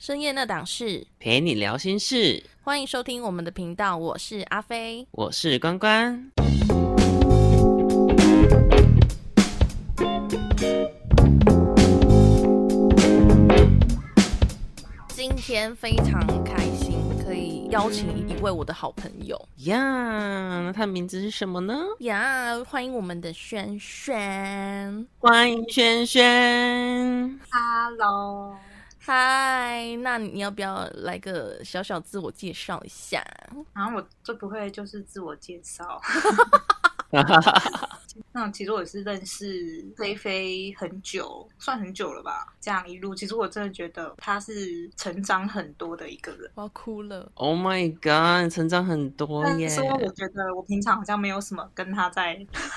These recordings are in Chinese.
深夜那档事，陪你聊心事，欢迎收听我们的频道，我是阿飞。我是关关。今天非常开心，可以邀请一位我的好朋友呀，那他的名字是什么呢？呀，欢迎我们的轩轩。欢迎轩轩。Hello，嗨，那你要不要来个小小自我介绍一下？然后我最不会就是自我介绍。那其实我是认识菲菲很久，算很久了吧。这样一路，其实我真的觉得他是成长很多的一个人。我要哭了。Oh my god，成长很多耶！但是说，我觉得我平常好像没有什么跟他在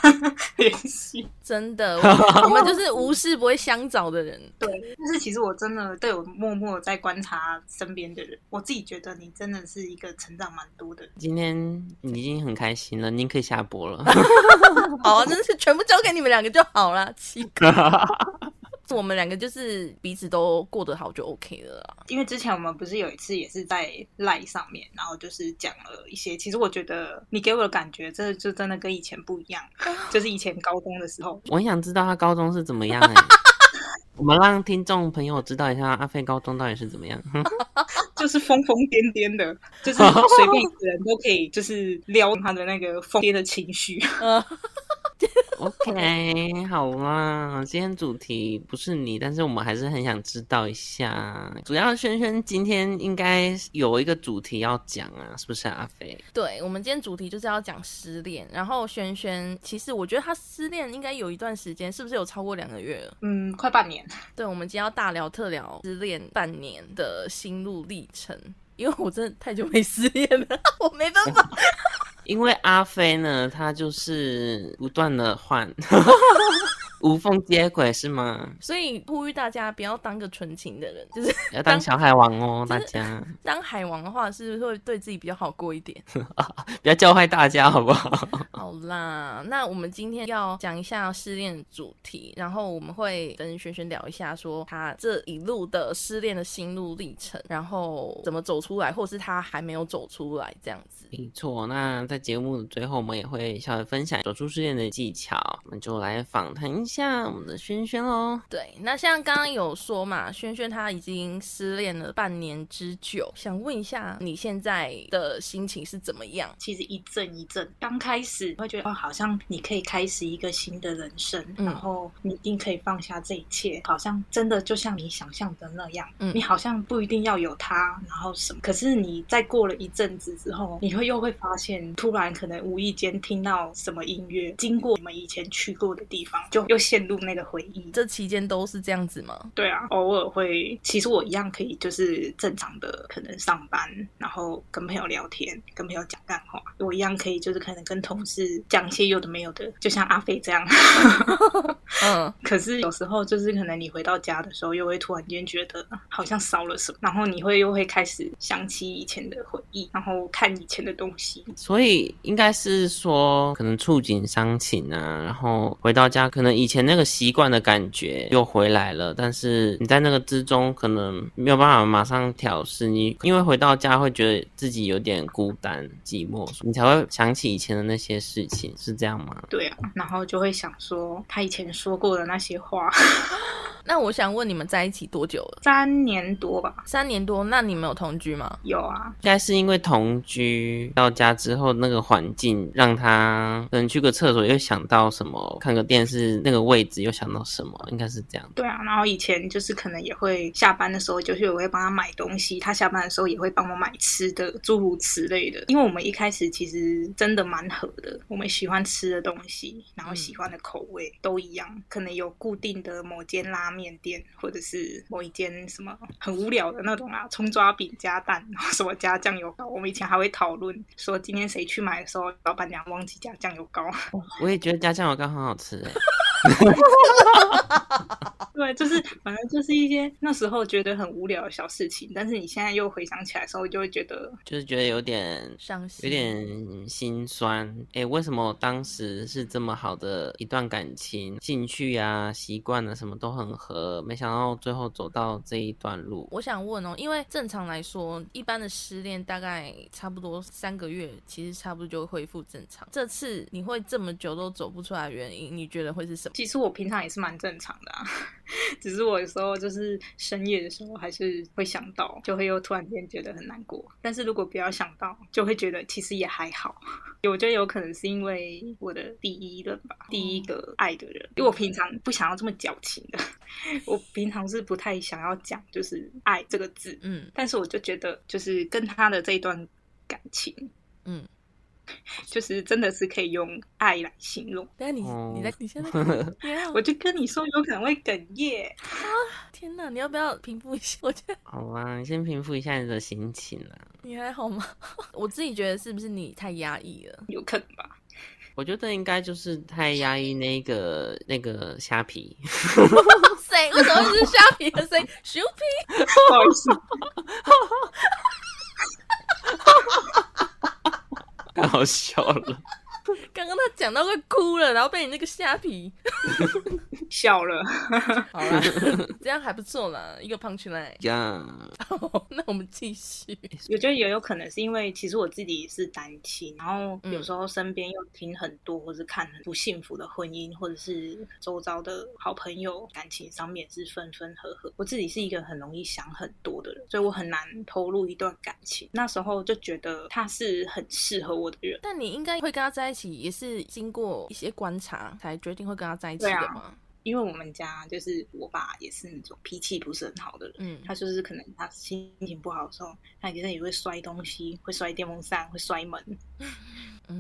联系。真的，我我们就是无事不会相找的人。对，但是其实我真的对我默默在观察身边的人，我自己觉得你真的是一个成长蛮多的人。今天你已经很开心了，您可以下播了。好啊，真的是全部交给你们两个就好了。奇怪，我们两个就是彼此都过得好就 OK 了啦。因为之前我们不是有一次也是在赖上面，然后就是讲了一些，其实我觉得你给我的感觉，这就真的跟以前不一样，就是以前高中的时候，我很想知道他高中是怎么样哎、我们让听众朋友知道一下阿飞高中到底是怎么样。就是疯疯癫癫的，就是随便一个人都可以就是撩他的那个疯癫的情绪。呃，OK，好啦，今天主题不是你，但是我们还是很想知道一下。主要轩轩今天应该有一个主题要讲啊，是不是阿飞？对，我们今天主题就是要讲失恋。然后轩轩，其实我觉得他失恋应该有一段时间，是不是有超过两个月了？嗯，快半年。对，我们今天要大聊特聊失恋半年的心路历程。因为我真的太久没失恋了，我没办法。因为阿飞呢，他就是不断的换，无缝接轨是吗？所以呼吁大家不要当个纯情的人，就是要当小海王哦，大家当海王的话，是不是会对自己比较好过一点？不要教坏大家好不好？好啦，那我们今天要讲一下失恋主题，然后我们会跟轩轩聊一下，说他这一路的失恋的心路历程，然后怎么走出来，或是他还没有走出来这样子。没错，那在节目的最后，我们也会稍微分享走出失恋的技巧，我们就来访谈一下我们的轩轩喽。对，那像刚刚有说嘛，轩轩他已经失恋了半年之久，想问一下你现在的心情是怎么样？其实一阵一阵，刚开始会觉得哦，好像你可以开始一个新的人生，嗯然后你一定可以放下这一切，好像真的就像你想象的那样，嗯你好像不一定要有他，然后什么，可是你在过了一阵子之后，你会又会发现，突然可能无意间听到什么音乐，经过你们以前去过的地方，就又陷入那个回忆。这期间都是这样子吗？对啊，偶尔会，其实我一样可以，就是正常的可能上班，然后跟朋友聊天，跟朋友讲干话，我一样可以，就是可能跟同事讲一些有的没有的，就像阿飞这样。嗯，可是有时候就是可能你回到家的时候，又会突然间觉得好像少了什么，然后你会又会开始想起以前的回忆，然后看以前的东西。所以应该是说，可能触景伤情啊，然后回到家，可能以前那个习惯的感觉又回来了，但是你在那个之中可能没有办法马上调试，你因为回到家会觉得自己有点孤单寂寞，你才会想起以前的那些事情，是这样吗？对啊，然后就会想说他以前说过的那些话，那我想问你们在一起多久了？三年多吧，三年多，那你们有同居吗？有啊，应该是因为同居到家之后，那个环境让他可能去个厕所又想到什么，看个电视那个位置又想到什么，应该是这样。对啊，然后以前就是可能也会下班的时候，就是我会帮他买东西，他下班的时候也会帮我买吃的，诸如此类的。因为我们一开始其实真的蛮合的，我们喜欢吃的东西，然后喜欢的口味都一样，可能有固定的某间拉面店，或者是某一间什么很无聊的那种啊，葱抓饼加蛋，然后什么加酱油膏。我们以前还会讨论说，今天谁去买的时候，老板娘忘记加酱油膏。我也觉得加酱油膏很好吃。对，就是反正就是一些那时候觉得很无聊的小事情，但是你现在又回想起来的时候，就会觉得就是觉得有点伤心，有点心酸。哎，为什么当时是这么好的一段感情，兴趣啊、习惯啊什么都很合，没想到最后走到这一段路。我想问哦，因为正常来说，一般的失恋大概差不多三个月，其实差不多就会恢复正常。这次你会这么久都走不出来，原因你觉得会是什么？其实我平常也是蛮正常的啊。只是我有时候就是深夜的时候，还是会想到，就会又突然间觉得很难过。但是如果不要想到，就会觉得其实也还好。我觉得有可能是因为我的第一任吧，第一个爱的人。因为我平常不想要这么矫情的，我平常是不太想要讲就是爱这个字。嗯，但是我就觉得，就是跟他的这一段感情，嗯。就是真的是可以用爱来形容。但你你在你现在，我就跟你说有可能会哽咽啊！天哪，你要不要平复一下？我觉得好啊，你先平复一下你的心情啊。你还好吗？我自己觉得是不是你太压抑了？有可能吧。我觉得应该就是太压抑那个那个虾皮。谁？为什么是虾皮的声音？虾皮？不好意思。太好笑了。刚刚他讲到快哭了，然后被你那个虾皮 笑了。好了，这样还不错啦，一个 punch line。呀，那我们继续。我觉得也有可能是因为，其实我自己是单亲，然后有时候身边又听很多，或是看很不幸福的婚姻，或者是周遭的好朋友感情上面是分分合合。我自己是一个很容易想很多的人，所以我很难投入一段感情。那时候就觉得他是很适合我的人，但你应该会跟他在一起。也是经过一些观察才决定会跟他在一起的吗？因为我们家就是我爸也是那种脾气不是很好的人，嗯，他就是可能他心情不好的时候，他有时也会摔东西，会摔电风扇，会摔门。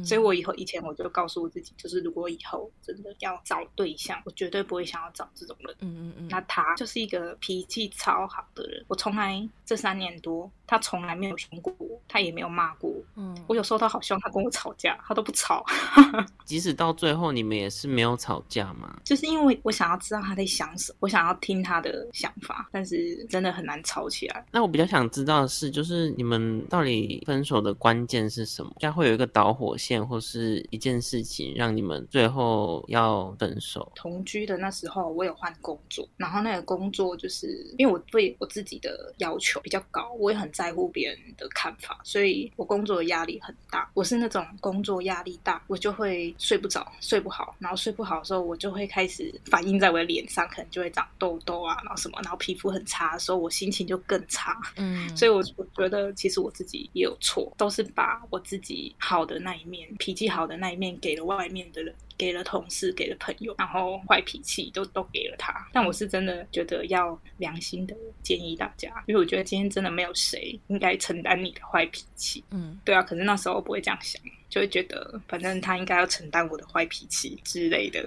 所以，我以后以前我就告诉我自己，就是如果以后真的要找对象，我绝对不会想要找这种人。嗯嗯嗯。那他就是一个脾气超好的人，我从来这三年多，他从来没有凶过我，他也没有骂过我。嗯。我有时候他好希望他跟我吵架，他都不吵。即使到最后你们也是没有吵架嘛？就是因为我想要知道他在想什么，我想要听他的想法，但是真的很难吵起来。那我比较想知道的是，就是你们到底分手的关键是什么？家会有一个导火。线或是一件事情让你们最后要分手。同居的那时候，我有换工作，然后那个工作就是因为我对我自己的要求比较高，我也很在乎别人的看法，所以我工作的压力很大。我是那种工作压力大，我就会睡不着、睡不好，然后睡不好的时候，我就会开始反映在我的脸上，可能就会长痘痘啊，然后什么，然后皮肤很差的时候，我心情就更差。嗯，所以我我觉得其实我自己也有错，都是把我自己好的那一。面脾气好的那一面给了外面的人，给了同事，给了朋友，然后坏脾气都都给了他。但我是真的觉得要良心的建议大家，因为我觉得今天真的没有谁应该承担你的坏脾气。嗯，对啊，可是那时候不会这样想。就会觉得，反正他应该要承担我的坏脾气之类的，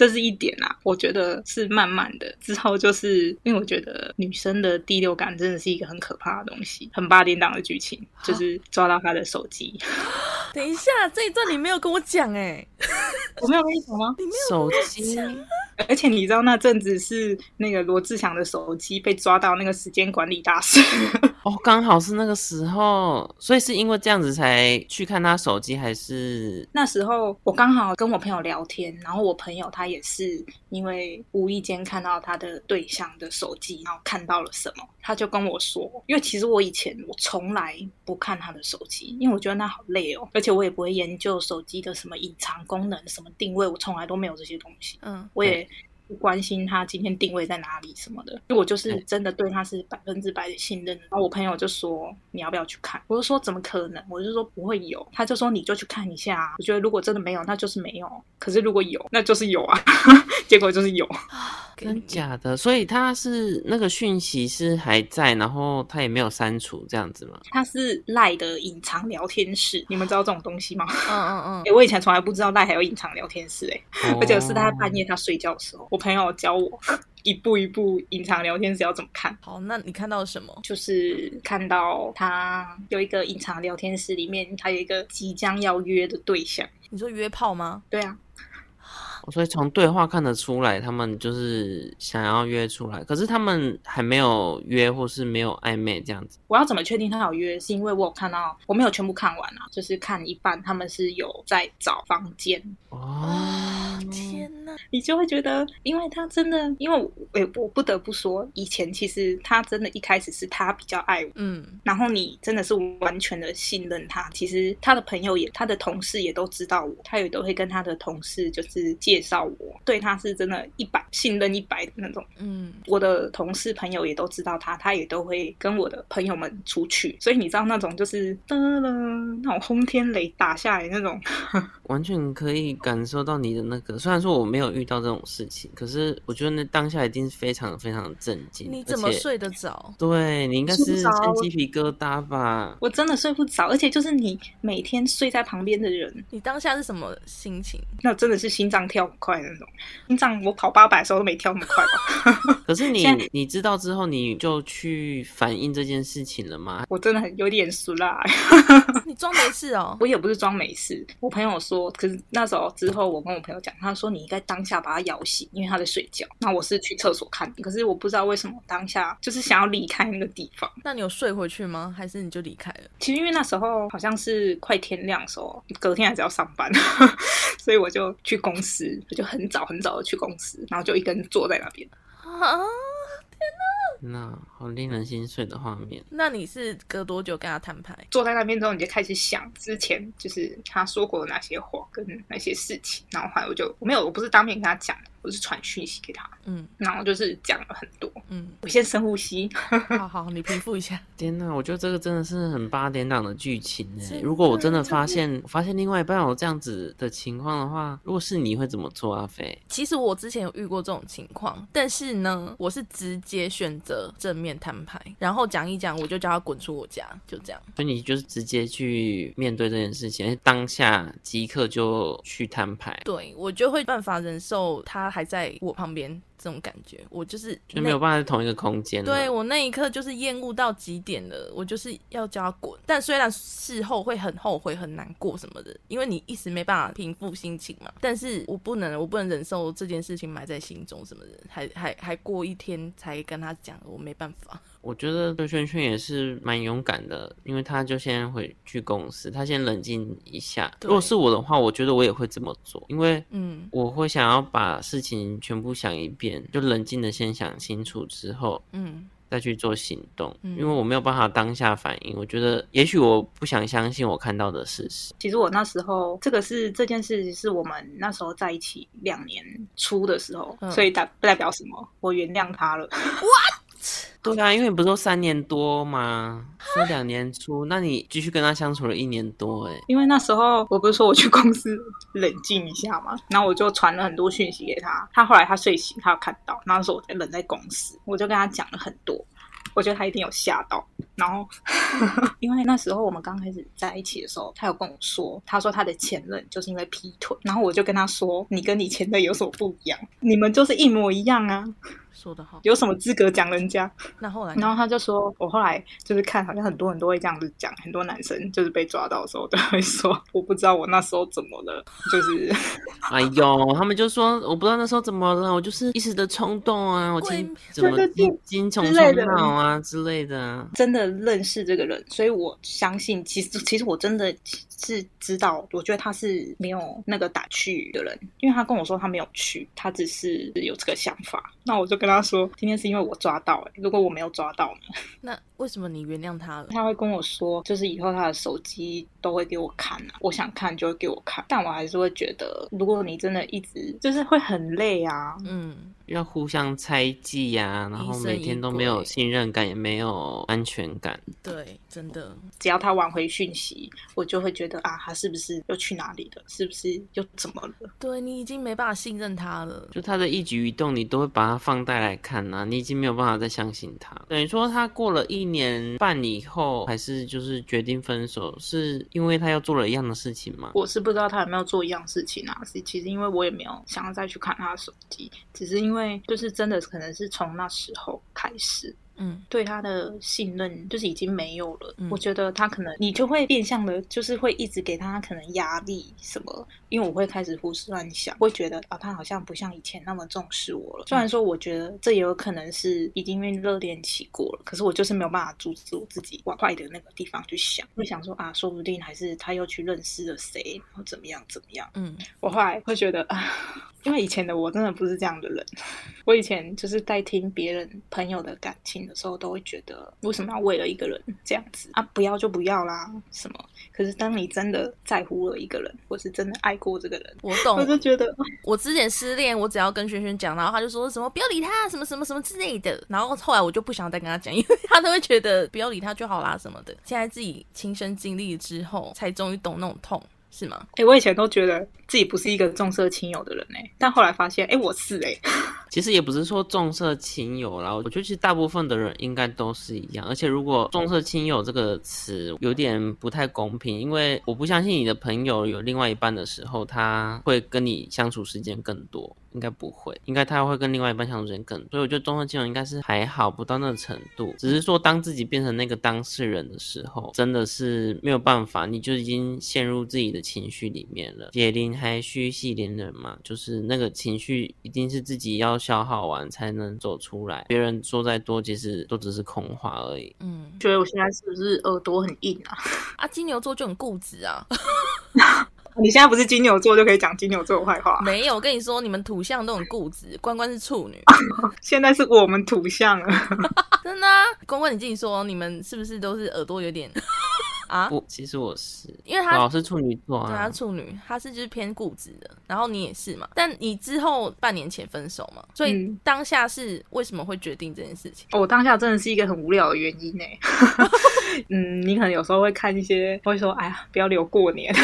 这是一点啊。我觉得是慢慢的，之后就是因为我觉得女生的第六感真的是一个很可怕的东西，很八点档的剧情，就是抓到他的手机。等一下，这一段你没有跟我讲哎，我没有跟你讲吗？你没有手机，而且你知道那阵子是那个罗志祥的手机被抓到那个时间管理大师。哦，刚好是那个时候，所以是因为这样子才去看他手机，还是那时候我刚好跟我朋友聊天，然后我朋友他也是因为无意间看到他的对象的手机，然后看到了什么，他就跟我说，因为其实我以前我从来不看他的手机，因为我觉得那好累哦，而且我也不会研究手机的什么隐藏功能、什么定位，我从来都没有这些东西。嗯，我也。不关心他今天定位在哪里什么的，因为我就是真的对他是百分之百的信任。然后我朋友就说你要不要去看？我就说怎么可能？我就说不会有。他就说你就去看一下。我觉得如果真的没有，那就是没有。可是如果有，那就是有啊。结果就是有。真假的？所以他是那个讯息是还在，然后他也没有删除这样子吗？他是赖的隐藏聊天室，你们知道这种东西吗？嗯嗯嗯。哎，我以前从来不知道赖还有隐藏聊天室哎，而且是他半夜他睡觉的时候，我朋友教我 一步一步隐藏聊天室要怎么看。好，那你看到了什么？就是看到他有一个隐藏聊天室里面，他有一个即将要约的对象。你说约炮吗？对啊。所以从对话看得出来，他们就是想要约出来，可是他们还没有约，或是没有暧昧这样子。我要怎么确定他有约？是因为我有看到，我没有全部看完啊，就是看一半，他们是有在找房间。哦，天哪！你就会觉得，因为他真的，因为我我不得不说，以前其实他真的一开始是他比较爱我，嗯，然后你真的是完全的信任他。其实他的朋友也，他的同事也都知道我，他也都会跟他的同事就是介绍我，对他是真的一百信任一百的那种。嗯，我的同事朋友也都知道他，他也都会跟我的朋友们出去，所以你知道那种就是噔噔那种轰天雷打下来那种，完全可以感受到你的那个。虽然说我没有遇到这种事情，可是我觉得那当下一定是非常非常震惊。你怎么睡得着？对你应该是鸡皮疙瘩吧？我真的睡不着，而且就是你每天睡在旁边的人，你当下是什么心情？那真的是心脏跳很快的那种，心脏我跑八百的时候都没跳那么快吧。可是你你知道之后，你就去反映这件事情了吗？我真的很有点熟啦，你装没事哦。我也不是装没事。我朋友说，可是那时候之后，我跟我朋友讲，他说你应该当下把他摇醒，因为他在睡觉。那我是去厕所看，可是我不知道为什么当下就是想要离开那个地方。那你有睡回去吗？还是你就离开了？其实因为那时候好像是快天亮的时候，隔天还是要上班，所以我就去公司，我就很早很早的去公司，然后就一个人坐在那边。啊？那好令人心碎的画面。那你是隔多久跟他摊牌？坐在那边之后，你就开始想之前就是他说过的那些话跟那些事情，然后后来我就我没有，我不是当面跟他讲，我是传讯息给他，嗯然后就是讲了很多。嗯，我先深呼吸，好好，你平复一下。天呐，我觉得这个真的是很八点档的剧情。哎如果我真的发现发现另外一半有这样子的情况的话，如果是你会怎么做啊？飞？其实我之前有遇过这种情况，但是呢，我是直接选择正面摊牌，然后讲一讲，我就叫他滚出我家，就这样。所以你就是直接去面对这件事情，当下即刻就去摊牌，对我就会办法忍受他还在我旁边。这种感觉，我就是就没有办法在同一个空间。对我那一刻就是厌恶到极点了，我就是要叫他滚。但虽然事后会很后悔、很难过什么的，因为你一时没办法平复心情嘛。但是我不能，我不能忍受这件事情埋在心中什么的，还 还还过一天才跟他讲，我没办法。我觉得对圈圈也是蛮勇敢的，因为他就先回去公司，他先冷静一下。如果是我的话，我觉得我也会这么做，因为嗯我会想要把事情全部想一遍，就冷静的先想清楚之后嗯再去做行动，嗯因为我没有办法当下反应。我觉得也许我不想相信我看到的事实。其实我那时候这个是这件事是我们那时候在一起两年初的时候，嗯所以代不代表什么？我原谅他了。对啊，因为你不是说三年多吗？说两年出，那你继续跟他相处了一年多，哎，因为那时候我不是说我去公司冷静一下嘛，然后我就传了很多讯息给他，他后来他睡醒，他有看到，那时候我在冷在公司，我就跟他讲了很多，我觉得他一定有吓到，然后 因为那时候我们刚开始在一起的时候，他有跟我说，他说他的前任就是因为劈腿，然后我就跟他说，你跟你前任有什么不一样？你们就是一模一样啊，说得好。有什么资格讲人家？那后来然后他就说，我后来就是看，好像很多人都会这样子讲，很多男生就是被抓到的时候都会说，我不知道我那时候怎么了，就是 哎呦，他们就说我不知道那时候怎么了，我就是一时的冲动啊，我鬼精怎么对对精精虫之类的冲脑啊之类的啊。真的认识这个人，所以我相信，其实其实我真的是知道，我觉得他是没有那个打趣的人，因为他跟我说他没有去，他只是有这个想法。那我就跟他说，今天是因为我抓到、欸，如果我没有抓到呢？那为什么你原谅他了？他会跟我说，就是以后他的手机都会给我看啊，我想看就会给我看，但我还是会觉得，如果你真的一直就是会很累啊，嗯，要互相猜忌呀、然后每天都没有信任感，也没有安全感。对，真的，只要他挽回讯息，我就会觉得啊，他是不是又去哪里了？是不是又怎么了？对你已经没办法信任他了。就他的一举一动，你都会把他放大来看呐、你已经没有办法再相信他。等于说，他过了一年半以后，还是就是决定分手，是因为他又做了一样的事情吗？我是不知道他有没有做一样事情啊。是其实因为我也没有想要再去看他的手机，只是因为就是真的可能是从那时候开始，嗯对他的信任就是已经没有了。嗯我觉得他可能你就会变相的，就是会一直给他可能压力什么，因为我会开始胡思乱想，会觉得啊，他好像不像以前那么重视我了。虽然说我觉得这也有可能是已经因为热恋期过了，可是我就是没有办法阻止我自己往坏的那个地方去想，会想说啊，说不定还是他又去认识了谁，然后怎么样怎么样。嗯我后来会觉得啊，因为以前的我真的不是这样的人。我以前就是在听别人朋友的感情的时候，都会觉得为什么要为了一个人这样子啊？不要就不要啦，什么？可是当你真的在乎了一个人，或是真的爱过这个人，我懂我。就觉得我之前失恋，我只要跟轩轩讲，然后他就说什么不要理他，什么什么什么之类的。然后后来我就不想再跟他讲，因为他都会觉得不要理他就好啦什么的。现在自己亲身经历之后，才终于懂那种痛，是吗？哎、我以前都觉得自己不是一个重色轻友的人哎、但后来发现，哎、我是哎、其实也不是说重色轻友啦，我觉得其实大部分的人应该都是一样。而且如果重色轻友这个词有点不太公平，因为我不相信你的朋友有另外一半的时候，他会跟你相处时间更多，应该不会，应该他会跟另外一半相处时间更。所以我觉得综合金融应该是还好，不到那个程度。只是说当自己变成那个当事人的时候，真的是没有办法，你就已经陷入自己的情绪里面了。解铃还须系铃人嘛，就是那个情绪一定是自己要消耗完才能走出来。别人说再多，其实都只是空话而已。嗯，觉得我现在是不是耳朵很硬啊？啊，金牛座就很固执啊。你现在不是金牛座就可以讲金牛座的坏话？没有，我跟你说，你们土象都很固执，关关是处女，现在是我们土象了。真的、啊。关关你自己说，你们是不是都是耳朵有点啊？不，其实我是，因为他老是处女座对，她啊是。处女，他是就是偏固执的，然后你也是嘛。但你之后半年前分手嘛，所以嗯当下是为什么会决定这件事情？我当下真的是一个很无聊的原因呢。嗯，你可能有时候会看一些，会说，哎呀，不要留过年。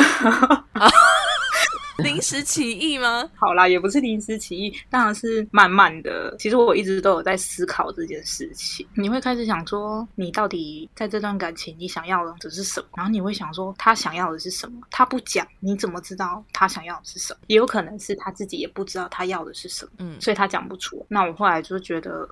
临时起意吗？好啦，也不是临时起意，当然是慢慢的。其实我一直都有在思考这件事情。你会开始想说，你到底在这段感情你想要的只是什么？然后你会想说，他想要的是什么？他不讲，你怎么知道他想要的是什么？也有可能是他自己也不知道他要的是什么。嗯，所以他讲不出。那我后来就觉得，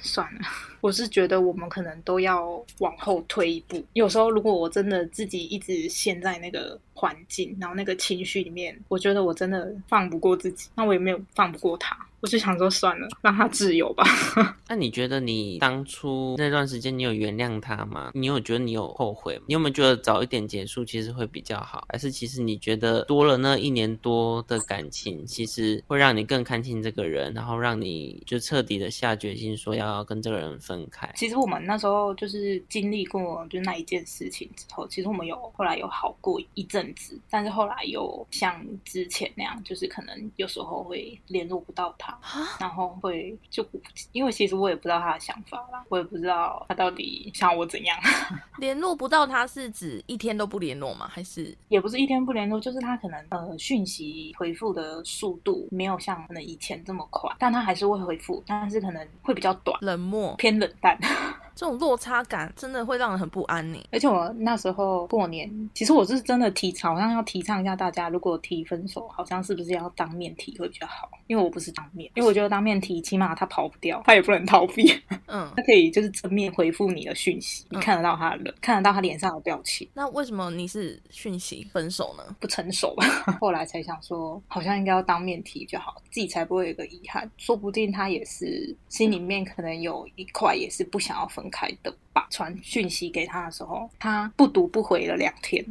算了，我是觉得我们可能都要往后退一步。有时候如果我真的自己一直陷在那个环境，然后那个情绪里面，我觉得我真的放不过自己，那我也没有放不过他。我就想说算了，让他自由吧。那你觉得你当初那段时间，你有原谅他吗？你有觉得你有后悔吗？你有没有觉得早一点结束其实会比较好？还是其实你觉得多了那一年多的感情，其实会让你更看清这个人，然后让你就彻底的下决心说要跟这个人分开？其实我们那时候就是经历过就那一件事情之后，其实我们有后来有好过一阵子，但是后来又像之前那样，就是可能有时候会联络不到他，然后会就因为其实我也不知道他的想法啦，我也不知道他到底想我怎样，联络不到他是指一天都不联络吗？还是也不是一天不联络，就是他可能呃讯息回复的速度没有像可能以前这么快，但他还是会回复，但是可能会比较短，冷漠？偏冷淡。这种落差感真的会让人很不安呢。而且我那时候过年，其实我是真的提倡，好像要提倡一下大家，如果提分手，好像是不是要当面提会比较好？因为我不是当面，因为我觉得当面提，起码他跑不掉，他也不能逃避，嗯，他可以就是正面回复你的讯息，你看得到他的人，看得到他脸上的表情。那为什么你是讯息分手呢？不成熟吧，后来才想说，好像应该要当面提就好，自己才不会有一个遗憾。说不定他也是心里面可能有一块也是不想要分开的吧。传讯息给他的时候，他不读不回了两天。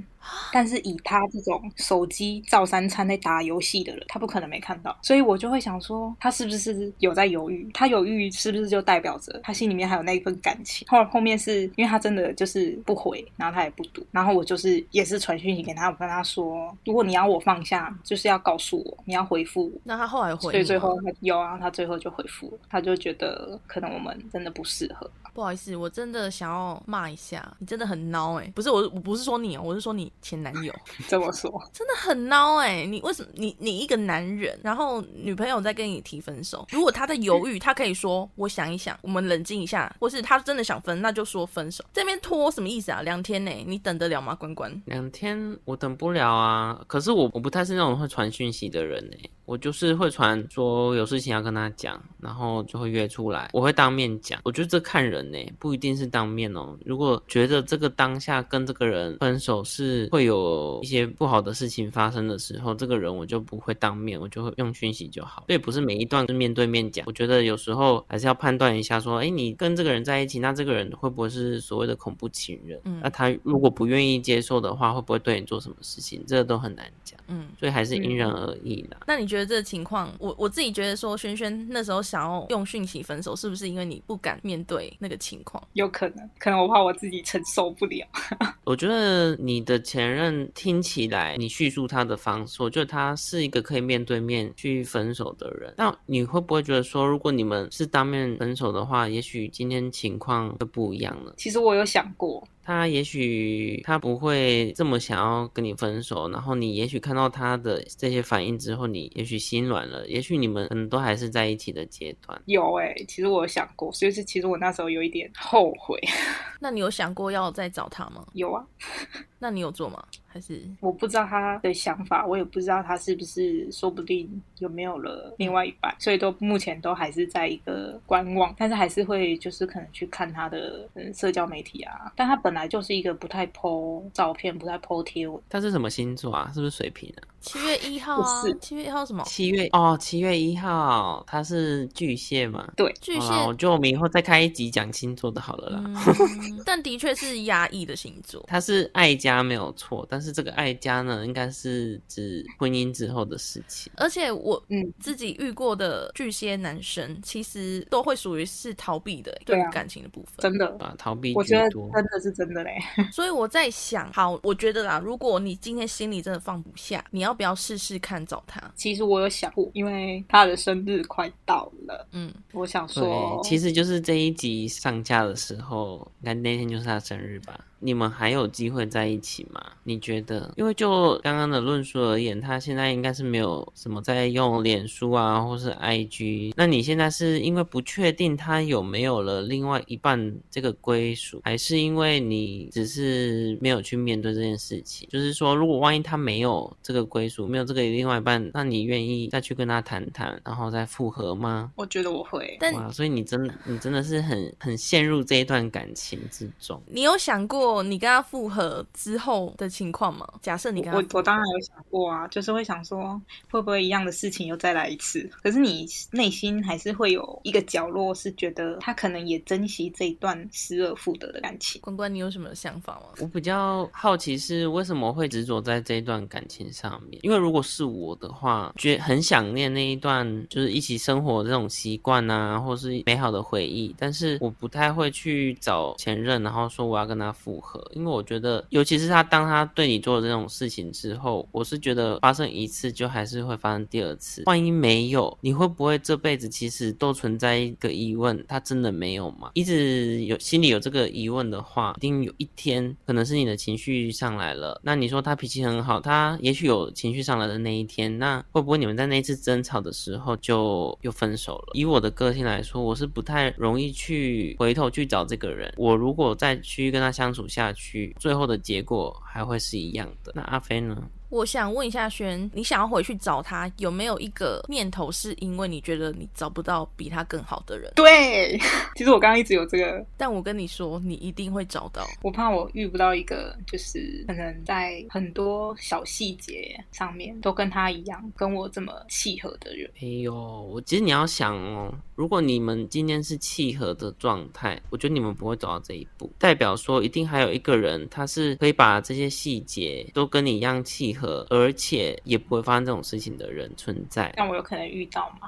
但是以他这种手机照三餐在打游戏的人，他不可能没看到，所以我就会想说，他是不是有在犹豫？他犹豫是不是就代表着他心里面还有那一份感情？后后面是因为他真的就是不回，然后他也不读，然后我就是也是传讯息给他，我跟他说，如果你要我放下，就是要告诉我，你要回复我。那他后来回所以最后他有啊，他最后就回复了，他就觉得可能我们真的不适合。不好意思，我真的想要骂一下，你真的很孬哎、不是我，我不是说你哦，我是说你你前男友，这么说，真的很孬哎、你为什么你你一个男人，然后女朋友在跟你提分手，如果他在犹豫，他可以说我想一想，我们冷静一下，或是他真的想分，那就说分手。这边拖什么意思啊？两天呢、你等得了吗？关关，两天我等不了啊，可是我我不太是那种会传讯息的人呢、我就是会传说有事情要跟他讲，然后就会约出来，我会当面讲。我觉得这看人呢、不一定是当面哦。如果觉得这个当下跟这个人分手是会有一些不好的事情发生的时候，这个人我就不会当面，我就会用讯息就好。所以不是每一段是面对面讲，我觉得有时候还是要判断一下，说，哎，你跟这个人在一起，那这个人会不会是所谓的恐怖情人？嗯那他如果不愿意接受的话，会不会对你做什么事情？这个都很难讲，嗯。所以还是因人而异啦。那你觉得这个情况，我我自己觉得说，轩轩那时候想要用讯息分手，是不是因为你不敢面对那个情况？有可能，可能我怕我自己承受不了。我觉得你的前任听起来，你叙述他的方式，我觉得他是一个可以面对面去分手的人。那你会不会觉得说，如果你们是当面分手的话，也许今天情况就不一样了？其实我有想过，他也许他不会这么想要跟你分手，然后你也许看到他的这些反应之后，你也许心软了，也许你们可能都还是在一起的阶段。有哎、其实我有想过，所以是其实我那时候有一点后悔。那你有想过要再找他吗？有啊，那你有做吗？还是我不知道他的想法，我也不知道他是不是，说不定有没有了另外一半，所以都目前都还是在一个观望，但是还是会就是可能去看他的嗯社交媒体啊，但他本来就是一个不太 po 照片、不太 po 贴文，他是什么星座啊？是不是水瓶啊？七月一号啊不是？七月一号什么？七月哦，七月一号，他是巨蟹嘛？对，巨蟹我觉得我们以后再开一集讲星座的好了啦。嗯，但的确是压抑的星座。他是爱家没有错，但是这个爱家呢，应该是指婚姻之后的事情。而且我嗯，自己遇过的巨蟹男生，其实都会属于是逃避的，对啊感情的部分。真的。啊，逃避我觉得居多。真的是真的嘞，所以我在想，好，我觉得啦，如果你今天心里真的放不下，你要不要试试看找他？其实我有想过，因为他的生日快到了，嗯，我想说，，其实就是这一集上架的时候，应该那天就是他生日吧？你们还有机会在一起吗？你觉得？因为就刚刚的论述而言，他现在应该是没有什么在用脸书啊，或是 IG。那你现在是因为不确定他有没有了另外一半这个归属，还是因为你只是没有去面对这件事情？就是说，如果万一他没有这个归属，没有这个另外一半，那你愿意再去跟他谈谈，然后再复合吗？我觉得我会，但哇，所以你真的你真的是很很陷入这一段感情之中。你有想过你跟他复合之后的情况吗？假设你跟他我我当然有想过啊，就是会想说会不会一样的事情又再来一次。可是你内心还是会有一个角落是觉得他可能也珍惜这一段失而复得的感情。关关，你有什么想法吗？我比较好奇是为什么会执着在这一段感情上面？因为如果是我的话，觉很想念那一段就是一起生活这种习惯啊，或是美好的回忆，但是我不太会去找前任，然后说我要跟他复合，因为我觉得，尤其是他当他对你做这种事情之后，我是觉得发生一次就还是会发生第二次，万一没有，你会不会这辈子其实都存在一个疑问，他真的没有吗？一直有心里有这个疑问的话，一定有一天可能是你的情绪上来了。那你说他脾气很好，他也许有情绪上来的那一天，那会不会你们在那一次争吵的时候就又分手了？以我的个性来说，我是不太容易去回头去找这个人。我如果再去跟他相处下去，最后的结果还会是一样的。那阿飞呢？我想问一下轩，你想要回去找他，有没有一个念头是因为你觉得你找不到比他更好的人？对，其实我刚刚一直有这个，但我跟你说，你一定会找到。我怕我遇不到一个就是可能在很多小细节上面都跟他一样，跟我这么契合的人。哎呦，我其实你要想哦，如果你们今天是契合的状态，我觉得你们不会走到这一步，代表说一定还有一个人，他是可以把这些细节都跟你一样契合，而且也不会发生这种事情的人存在。但我有可能遇到吗？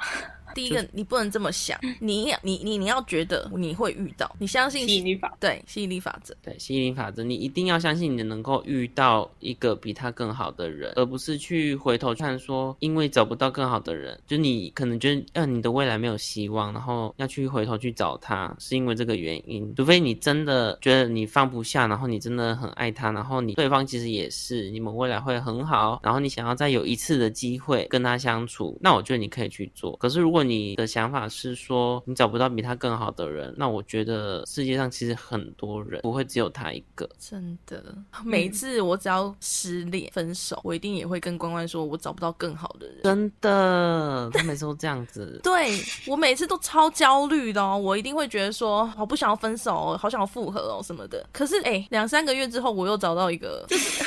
第一个，你不能这么想，你你你你要觉得你会遇到，你相信吸引力法对吸引力法则，对吸引力法则，你一定要相信你能够遇到一个比他更好的人，而不是去回头看说，因为找不到更好的人，就你可能觉得，呃，你的未来没有希望，然后要去回头去找他，是因为这个原因。除非你真的觉得你放不下，然后你真的很爱他，然后你对方其实也是，你们未来会很好，然后你想要再有一次的机会跟他相处，那我觉得你可以去做。可是如果你的想法是说你找不到比他更好的人，那我觉得世界上其实很多人不会只有他一个。真的，每次我只要失恋分手，我一定也会跟关关说，我找不到更好的人。真的，他每次都这样子。对我每次都超焦虑的哦，我一定会觉得说，好不想要分手哦，好想要复合哦什么的。可是哎，两三个月之后，我又找到一个，就是，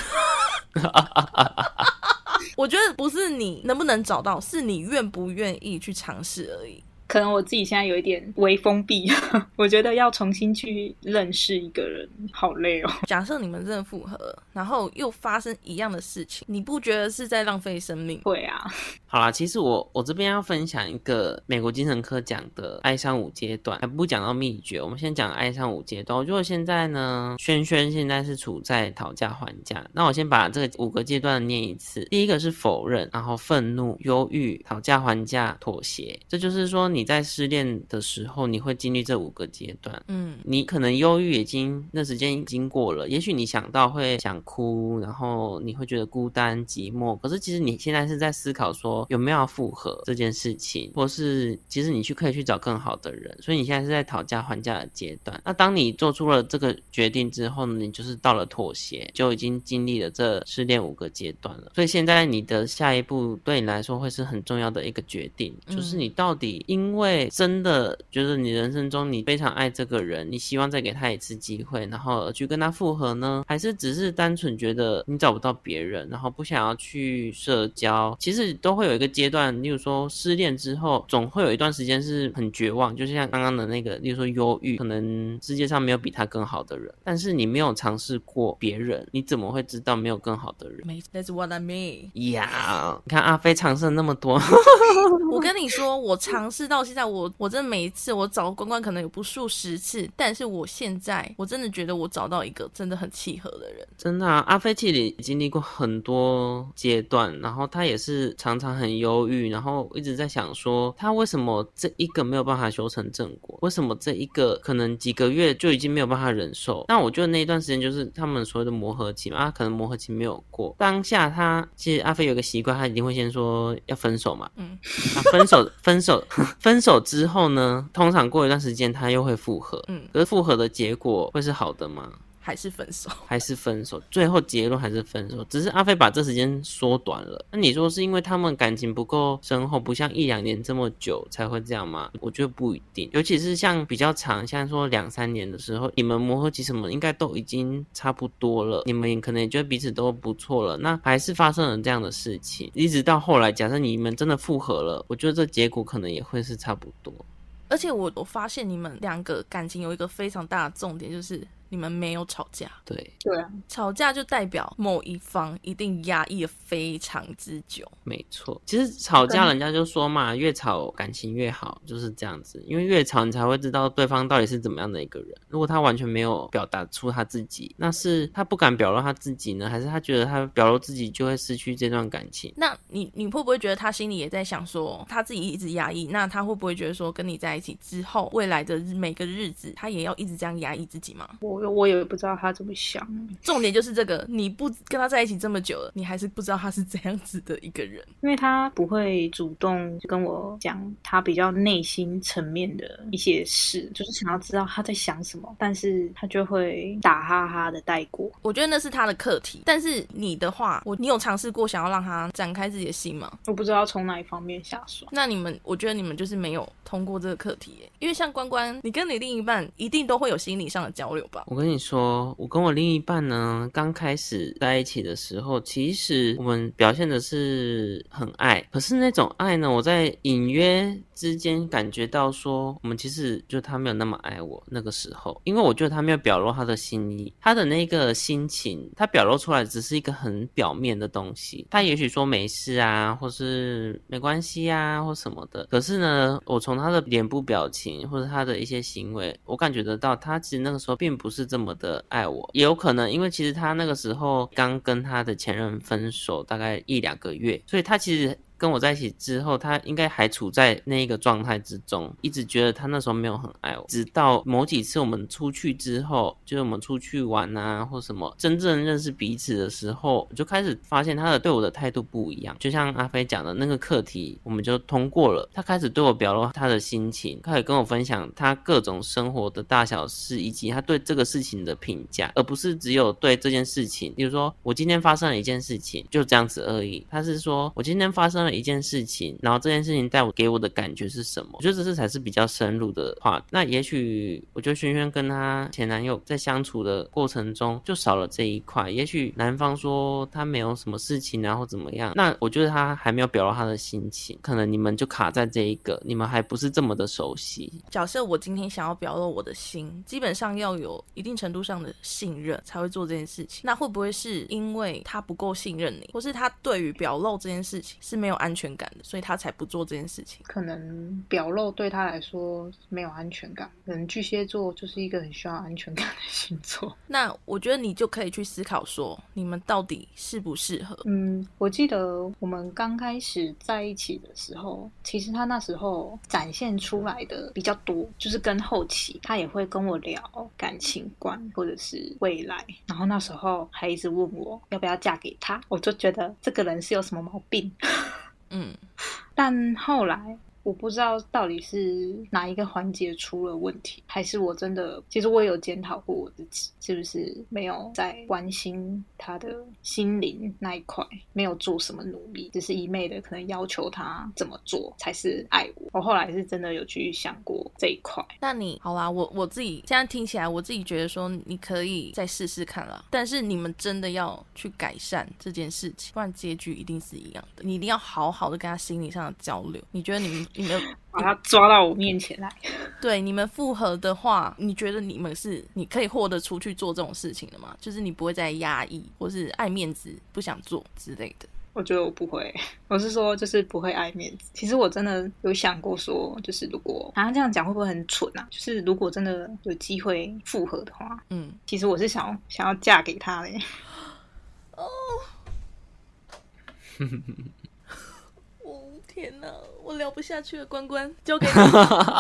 我觉得不是你能不能找到，是你愿不愿意去尝是而已。可能我自己现在有一点微封闭，我觉得要重新去认识一个人，好累哦。假设你们真的复合，然后又发生一样的事情，你不觉得是在浪费生命？会啊。好啦，其实我我这边要分享一个美国精神科讲的哀伤五阶段，还不讲到秘诀，我们先讲哀伤五阶段。我觉得现在呢，轩轩现在是处在讨价还价。那我先把这个五个阶段念一次。第一个是否认，然后愤怒、忧郁、讨价还价、妥协。这就是说。你在失恋的时候，你会经历这五个阶段。嗯，你可能忧郁已经那时间已经过了，也许你想到会想哭，然后你会觉得孤单寂寞。可是其实你现在是在思考说有没有要复合这件事情，或是其实你去可以去找更好的人。所以你现在是在讨价还价的阶段。那当你做出了这个决定之后呢，你就是到了妥协，就已经经历了这失恋五个阶段了。所以现在你的下一步对你来说会是很重要的一个决定，就是你到底因因为真的觉得你人生中你非常爱这个人，你希望再给他一次机会，然后去跟他复合呢？还是只是单纯觉得你找不到别人，然后不想要去社交？其实都会有一个阶段，例如说失恋之后，总会有一段时间是很绝望，就像刚刚的那个，例如说忧郁，可能世界上没有比他更好的人，但是你没有尝试过别人，你怎么会知道没有更好的人？That's what I mean。呀，你看阿飞尝试了那么多，我跟你说，我尝试到。到现在，我我真的每一次我找关关可能有不数十次，但是我现在我真的觉得我找到一个真的很契合的人。真的，啊，阿飞其实经历过很多阶段，然后他也是常常很忧郁，然后一直在想说，他为什么这一个没有办法修成正果？为什么这一个可能几个月就已经没有办法忍受？那我觉得那一段时间就是他们所谓的磨合期嘛，啊，可能磨合期没有过。当下他其实阿飞有个习惯，他一定会先说要分手嘛，嗯，分手，分手。分手之后呢，通常过一段时间他又会复合，嗯，可是复合的结果会是好的吗？还是分手，还是分手，最后结论还是分手。只是阿飞把这时间缩短了。那你说是因为他们感情不够深厚，不像一两年这么久才会这样吗？我觉得不一定。尤其是像比较长，像说两三年的时候，你们磨合期什么应该都已经差不多了，你们可能也觉得彼此都不错了。那还是发生了这样的事情，一直到后来，假设你们真的复合了，我觉得这结果可能也会是差不多。而且我我发现你们两个感情有一个非常大的重点，就是。你们没有吵架，对对啊，吵架就代表某一方一定压抑了非常之久。没错，其实吵架人家就说嘛，越吵感情越好，就是这样子。因为越吵，你才会知道对方到底是怎么样的一个人。如果他完全没有表达出他自己，那是他不敢表露他自己呢，还是他觉得他表露自己就会失去这段感情？那你你会不会觉得他心里也在想说，他自己一直压抑？那他会不会觉得说，跟你在一起之后，未来的每个日子，他也要一直这样压抑自己吗？我我我也不知道他怎么想。重点就是这个，你不跟他在一起这么久了，你还是不知道他是怎样子的一个人，因为他不会主动跟我讲他比较内心层面的一些事，就是想要知道他在想什么，但是他就会打哈哈的带过。我觉得那是他的课题，但是你的话，我你有尝试过想要让他展开自己的心吗？我不知道从哪一方面下手。那你们，我觉得你们就是没有通过这个课题，因为像关关，你跟你另一半一定都会有心理上的交流吧？我跟你说，我跟我另一半呢，刚开始在一起的时候，其实我们表现的是很爱，可是那种爱呢，我在隐约之间感觉到说，我们其实就他没有那么爱我那个时候，因为我觉得他没有表露他的心意，他的那个心情，他表露出来只是一个很表面的东西，他也许说没事啊，或是没关系啊，或什么的，可是呢，我从他的脸部表情或者他的一些行为，我感觉得到他其实那个时候并不是是这么的爱我，也有可能因为其实他那个时候刚跟他的前任分手大概一两个月，所以他其实。跟我在一起之后，他应该还处在那一个状态之中，一直觉得他那时候没有很爱我。直到某几次我们出去之后，就是我们出去玩啊，或什么，真正认识彼此的时候，就开始发现他的对我的态度不一样。就像阿飞讲的那个课题，我们就通过了。他开始对我表露他的心情，开始跟我分享他各种生活的大小事，以及他对这个事情的评价，而不是只有对这件事情。比如说，我今天发生了一件事情，就这样子而已。他是说我今天发生。一件事情，然后这件事情带我给我的感觉是什么？我觉得这才是比较深入的话。那也许我觉得萱萱跟她前男友在相处的过程中就少了这一块。也许男方说他没有什么事情，然后怎么样？那我觉得他还没有表露他的心情，可能你们就卡在这一个，你们还不是这么的熟悉。假设我今天想要表露我的心，基本上要有一定程度上的信任才会做这件事情。那会不会是因为他不够信任你，或是他对于表露这件事情是没有？安全感的，所以他才不做这件事情。可能表露对他来说没有安全感。可能巨蟹座就是一个很需要安全感的星座。那我觉得你就可以去思考说，你们到底适不适合？嗯，我记得我们刚开始在一起的时候，其实他那时候展现出来的比较多，就是跟后期他也会跟我聊感情观或者是未来。然后那时候还一直问我要不要嫁给他，我就觉得这个人是有什么毛病。嗯，但后来。我不知道到底是哪一个环节出了问题，还是我真的，其实我有检讨过我自己，是不是没有在关心他的心灵那一块，没有做什么努力，只是一昧的可能要求他怎么做才是爱我。我后来是真的有去想过这一块。那你好啦，我我自己现在听起来，我自己觉得说你可以再试试看了，但是你们真的要去改善这件事情，不然结局一定是一样的。你一定要好好的跟他心理上的交流。你觉得你们？你们把他抓到我面前来，对你们复合的话，你觉得你们是你可以豁得出去做这种事情的吗？就是你不会再压抑，或是爱面子不想做之类的？我觉得我不会，我是说就是不会爱面子。其实我真的有想过说，就是如果好像这样讲会不会很蠢啊？就是如果真的有机会复合的话，嗯，其实我是想想要嫁给他嘞。哦。天哪，我聊不下去了，关关，交给你，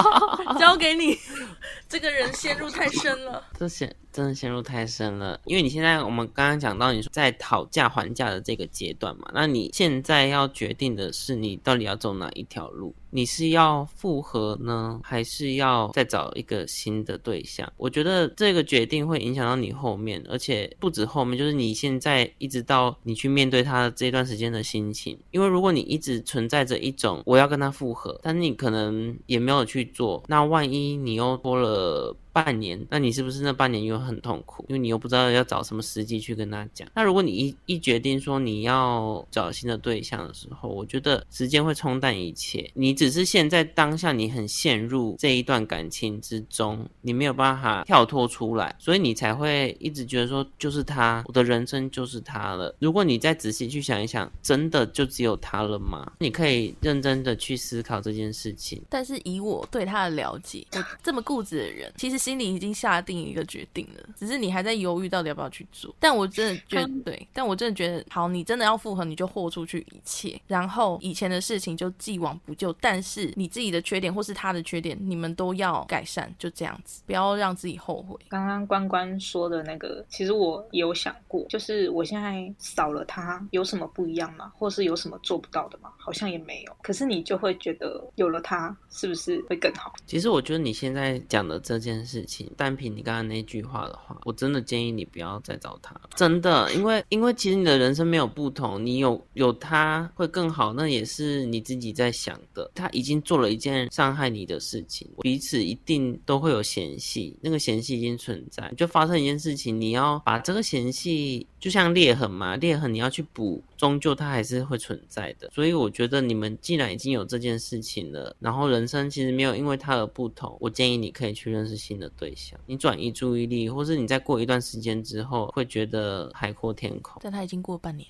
交给你，这个人陷入太深了，这陷真的陷入太深了。因为你现在我们刚刚讲到，你说在讨价还价的这个阶段嘛，那你现在要决定的是，你到底要走哪一条路？你是要复合呢，还是要再找一个新的对象？我觉得这个决定会影响到你后面，而且不止后面，就是你现在一直到你去面对他这段时间的心情。因为如果你一直存在着一种我要跟他复合，但你可能也没有去做，那万一你又拖了。半年，那你是不是那半年又很痛苦？因为你又不知道要找什么时机去跟他讲。那如果你一一决定说你要找新的对象的时候，我觉得时间会冲淡一切。你只是现在当下你很陷入这一段感情之中，你没有办法跳脱出来，所以你才会一直觉得说就是他，我的人生就是他了。如果你再仔细去想一想，真的就只有他了吗？你可以认真的去思考这件事情。但是以我对他的了解，我这么固执的人，其实。心里已经下定一个决定了，只是你还在犹豫到底要不要去做。但我真的觉得对，但我真的觉得好，你真的要复合，你就豁出去一切，然后以前的事情就既往不咎。但是你自己的缺点或是他的缺点，你们都要改善，就这样子，不要让自己后悔。刚刚关关说的那个，其实我有想过，就是我现在少了他有什么不一样吗？或是有什么做不到的吗？好像也没有。可是你就会觉得有了他，是不是会更好？其实我觉得你现在讲的这件事。事情，但凭你刚刚那句话的话，我真的建议你不要再找他，真的，因为因为其实你的人生没有不同，你有有他会更好，那也是你自己在想的。他已经做了一件伤害你的事情，彼此一定都会有嫌隙，那个嫌隙已经存在，就发生一件事情，你要把这个嫌隙。就像裂痕嘛，裂痕你要去补，终究它还是会存在的。所以我觉得你们既然已经有这件事情了，然后人生其实没有因为它而不同，我建议你可以去认识新的对象，你转移注意力，或是你再过一段时间之后会觉得海阔天空。但他已经过半年。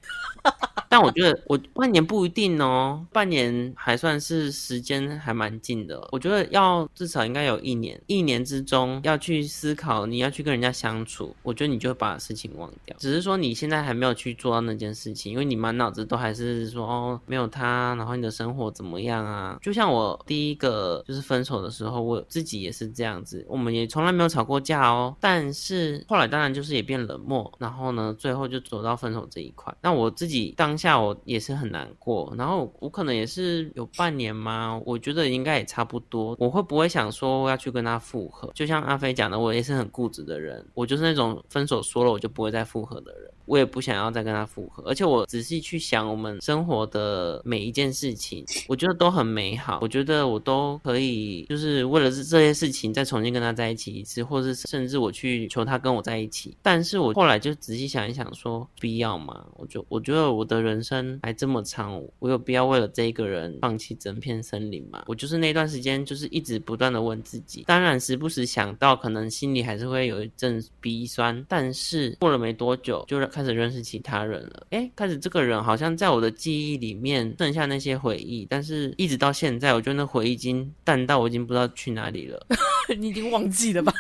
但我觉得我半年不一定哦，半年还算是时间还蛮近的。我觉得要至少应该有一年，一年之中要去思考你要去跟人家相处，我觉得你就会把事情忘掉。只是说你现在还没有去做到那件事情，因为你满脑子都还是说哦没有他，然后你的生活怎么样啊？就像我第一个就是分手的时候，我自己也是这样子，我们也从来没有吵过架哦。但是后来当然就是也变冷漠，然后呢最后就走到分手这一块。那我自己当。下我也是很难过，然后我可能也是有半年吗？我觉得应该也差不多。我会不会想说要去跟他复合？就像阿飞讲的，我也是很固执的人，我就是那种分手说了我就不会再复合的人。我也不想要再跟他复合，而且我仔细去想我们生活的每一件事情，我觉得都很美好。我觉得我都可以，就是为了这这些事情再重新跟他在一起一次，或者是甚至我去求他跟我在一起。但是我后来就仔细想一想，说必要吗？我就我觉得我的人生还这么长，我有必要为了这一个人放弃整片森林吗？我就是那段时间就是一直不断的问自己，当然时不时想到，可能心里还是会有一阵鼻酸。但是过了没多久，就。开始认识其他人了，哎，开始这个人好像在我的记忆里面剩下那些回忆，但是一直到现在，我觉得那回忆已经淡到我已经不知道去哪里了。你已经忘记了吧？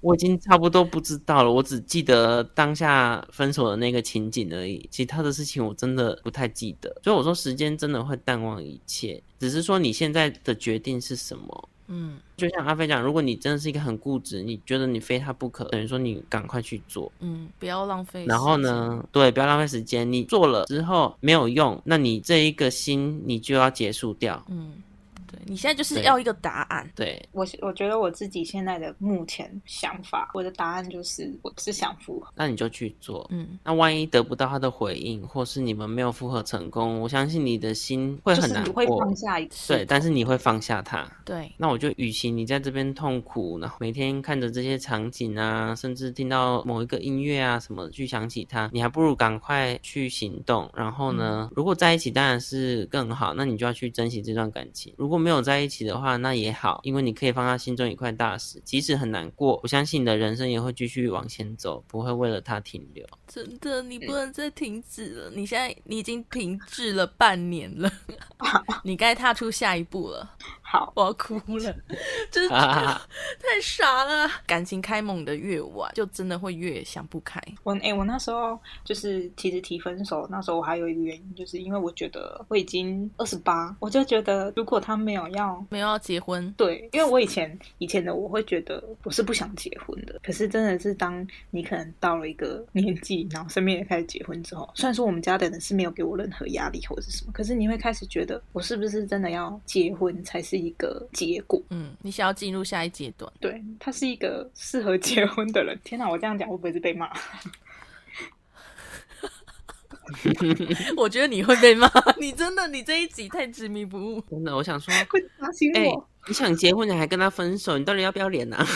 我已经差不多不知道了，我只记得当下分手的那个情景而已，其他的事情我真的不太记得。所以我说，时间真的会淡忘一切，只是说你现在的决定是什么。嗯，就像阿飞讲，如果你真的是一个很固执，你觉得你非他不可，等于说你赶快去做，嗯，不要浪费。然后呢，对，不要浪费时间。你做了之后没有用，那你这一个心你就要结束掉。嗯。对你现在就是要一个答案。对我，我觉得我自己现在的目前想法，我的答案就是我是想复合。那你就去做，嗯。那万一得不到他的回应，或是你们没有复合成功，我相信你的心会很难过。会放下一次。对，但是你会放下他。对。那我就与其你在这边痛苦，然后每天看着这些场景啊，甚至听到某一个音乐啊什么去想起他，你还不如赶快去行动。然后呢，如果在一起当然是更好，那你就要去珍惜这段感情。如果没有在一起的话，那也好，因为你可以放他心中一块大石，即使很难过，我相信你的人生也会继续往前走，不会为了他停留。真的，你不能再停止了。你现在你已经停滞了半年了，你该踏出下一步了。好，我要哭了，真的 太傻了。感情开猛的越晚，就真的会越想不开。我哎，我那时候就是其实提分手，那时候我还有一个原因，就是因为我觉得我已经二十八，我就觉得如果他没有要没有要结婚，对，因为我以前以前的我会觉得我是不想结婚的。可是真的是当你可能到了一个年纪，然后身边也开始结婚之后，虽然说我们家的人是没有给我任何压力或者是什么，可是你会开始觉得我是不是真的要结婚才是。一个结果，嗯，你想要进入下一阶段，对他是一个适合结婚的人。天哪，我这样讲会不会是被骂？我觉得你会被骂，你真的，你这一集太执迷不悟。真的，我想说，会打醒我。你想结婚，你还跟他分手，你到底要不要脸啊？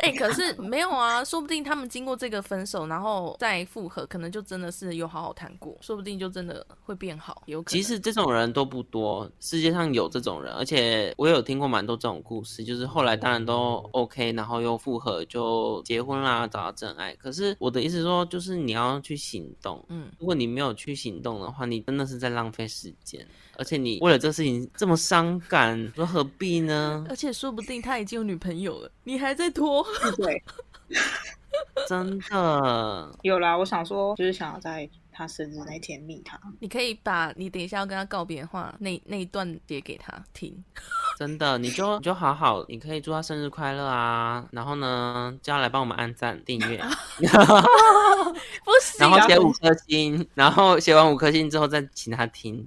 哎，可是没有啊，说不定他们经过这个分手，然后再复合，可能就真的是有好好谈过，说不定就真的会变好。有可能。其实这种人都不多，世界上有这种人，而且我有听过蛮多这种故事，就是后来当然都 OK，然后又复合，就结婚啦，找到真爱。可是我的意思说，就是你要去行动，嗯，如果你没有去行动的话，你真的是在浪费时间。而且你为了这事情这么伤感，说何必呢？而且说不定他已经有女朋友了，你还在拖。对，真的有啦。我想说，就是想要在他生日那天密他。你可以把你等一下要跟他告别的话那那一段写给他听。真的，你就你就好好，你可以祝他生日快乐啊。然后呢，叫他来帮我们按赞订阅。不行，然后写五颗星，然后写完五颗星之后再请他听。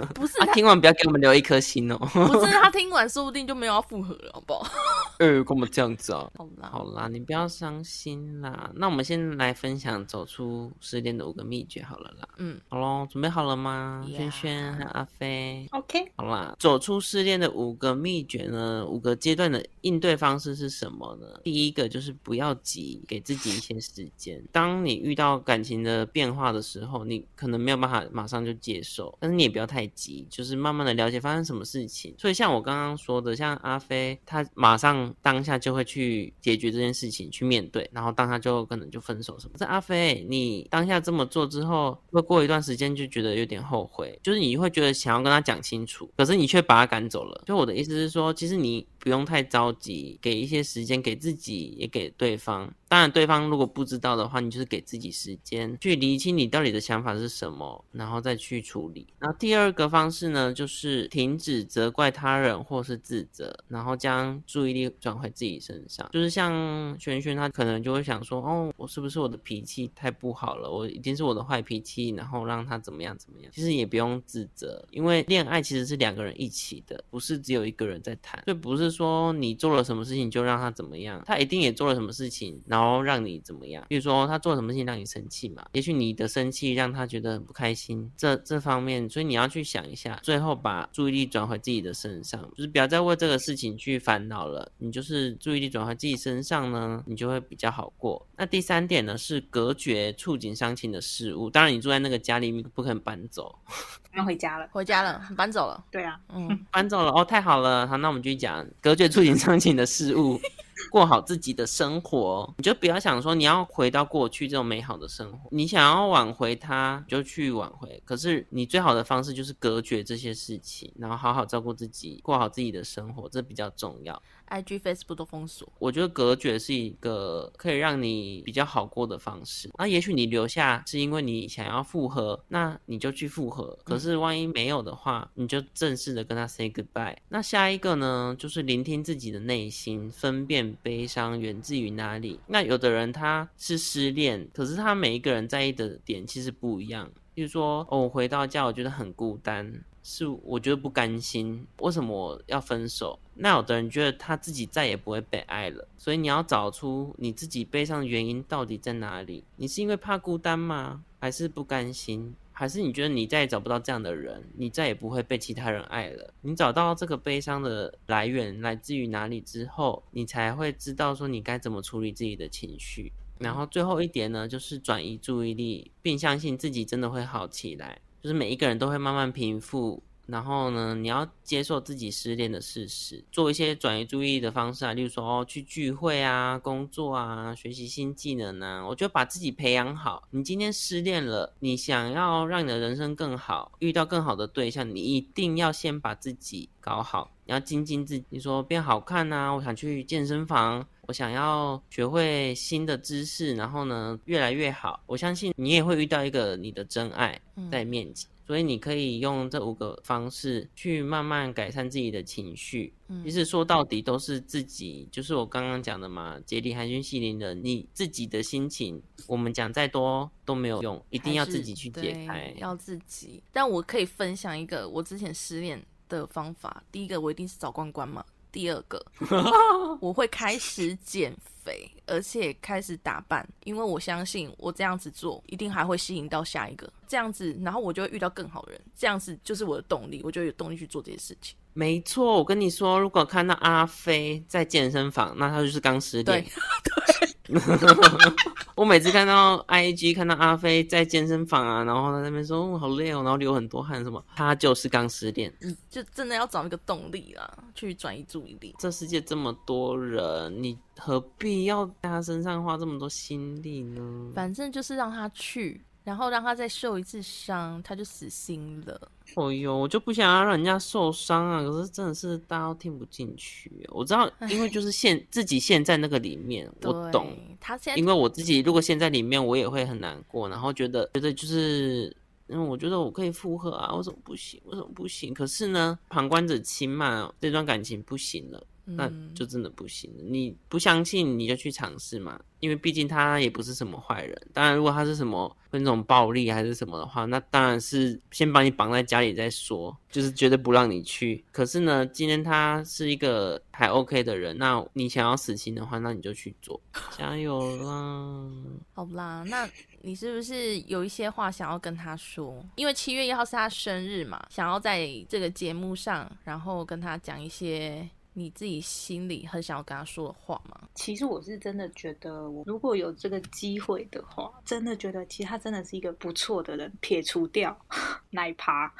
不是啊，听完不要给我们留一颗心哦。不是他听完说不定就没有要复合了，好不好？呃，干嘛这样子啊？好啦，好啦，你不要伤心啦。那我们先来分享走出失恋的五个秘诀好了啦。嗯，好喽，准备好了吗轩轩还有阿飞。OK，好啦，走出失恋的五个秘诀呢，五个阶段的应对方式是什么呢？第一个就是不要急，给自己一些时间。当你遇到感情的变化的时候，你可能没有办法马上就接受，但是你也不要太急，就是慢慢的了解发生什么事情。所以像我刚刚说的，像阿飞，他马上当下就会去解决这件事情，去面对，然后当下就可能就分手什么。这阿飞，你当下这么做之后，会过一段时间就觉得有点后悔，就是你会觉得想要跟他讲清楚，可是你却把他赶走了。就我的意思是说，其实你不用太着急，给一些时间给自己，也给对方。当然，对方如果不知道的话，你就是给自己时间去理清你到底的想法是什么，然后再去处理。然后第二个方式呢，就是停止责怪他人或是自责，然后将注意力转回自己身上。就是像轩轩，他可能就会想说，哦，我是不是我的脾气太不好了？我一定是我的坏脾气，然后让他怎么样怎么样。其实也不用自责，因为恋爱其实是两个人一起的，不是只有一个人在谈。所以不是说你做了什么事情就让他怎么样，他一定也做了什么事情，然后让你怎么样。比如说他做了什么事情让你生气嘛，也许你的生气让他觉得很不开心，这这方面，所以你要去想一下，最后把注意力转回自己的身上，就是不要再为这个事情去烦恼了。你就是注意力转回自己身上呢，你就会比较好过。那第三点呢是隔绝触景伤情的事物，当然你住在那个家里面不可能搬走，搬回家了。回家了，搬走了。对啊，嗯，搬走了哦，太好了。好，那我们继续讲隔绝触景伤情的事物，过好自己的生活。你就不要想说你要回到过去这种美好的生活，你想要挽回它就去挽回。可是你最好的方式就是隔绝这些事情，然后好好照顾自己，过好自己的生活，这比较重要。IG、Facebook 都封锁。我觉得隔绝是一个可以让你比较好过的方式。那也许你留下是因为你想要复合，那你就去复合。可是万一没有的话，你就正式的跟他 say goodbye。那下一个呢，就是聆听自己的内心，分辨悲伤源自于哪里。那有的人他是失恋，可是他每一个人在意的点其实不一样。比如说，我回到家，我觉得很孤单，是我觉得不甘心，为什么要分手？那有的人觉得他自己再也不会被爱了，所以你要找出你自己悲伤的原因到底在哪里？你是因为怕孤单吗？还是不甘心？还是你觉得你再也找不到这样的人，你再也不会被其他人爱了？你找到这个悲伤的来源来自于哪里之后，你才会知道说你该怎么处理自己的情绪。然后最后一点呢，就是转移注意力，并相信自己真的会好起来。就是每一个人都会慢慢平复，然后呢，你要接受自己失恋的事实，做一些转移注意力的方式啊，例如说哦，去聚会啊、工作啊、学习新技能啊。我觉得把自己培养好。你今天失恋了，你想要让你的人生更好，遇到更好的对象，你一定要先把自己搞好。你要精进自己，你说变好看啊，我想去健身房，我想要学会新的知识，然后呢，越来越好。我相信你也会遇到一个你的真爱在面前。所以你可以用这五个方式去慢慢改善自己的情绪。其实说到底都是自己，就是我刚刚讲的嘛，节理寒暄细鳞的，你自己的心情，我们讲再多都没有用，一定要自己去解开。要自己。但我可以分享一个我之前失恋的方法。第一个，我一定是找关关嘛。第二个，我会开始减肥，而且开始打扮，因为我相信我这样子做，一定还会吸引到下一个。这样子，然后我就会遇到更好的人。这样子就是我的动力，我就有动力去做这些事情。没错，我跟你说，如果看到阿飞在健身房，那他就是刚失恋对。我每次看到 IG 看到阿飞在健身房啊，然后他在那边说、哦、好累哦，然后流很多汗什么，他就是刚失恋。你就真的要找一个动力啦，去转移注意力。这世界这么多人，你何必要在他身上花这么多心力呢？反正就是让他去，然后让他再受一次伤，他就死心了。哦呦，我就不想要让人家受伤啊！可是真的是大家都听不进去。我知道，因为就是现自己陷在那个里面，我懂。他现在因为我自己如果陷在里面，我也会很难过，然后觉得觉得就是，因为，我觉得我可以复合啊，为什么不行？为什么不行？可是呢，旁观者清嘛，这段感情不行了，那就真的不行。你不相信，你就去尝试嘛。因为毕竟他也不是什么坏人。当然，如果他是什么那种暴力还是什么的话，那当然是先把你绑在家里再说，就是绝对不让你去。可是呢，今天他是一个还 OK 的人，那你想要死心的话，那你就去做，加油啦！好啦，那你是不是有一些话想要跟他说？因为七月一号是他生日嘛，想要在这个节目上，然后跟他讲一些。你自己心里很想要跟他说的话吗？其实我是真的觉得，我如果有这个机会的话，真的觉得其实他真的是一个不错的人。撇除掉 奶趴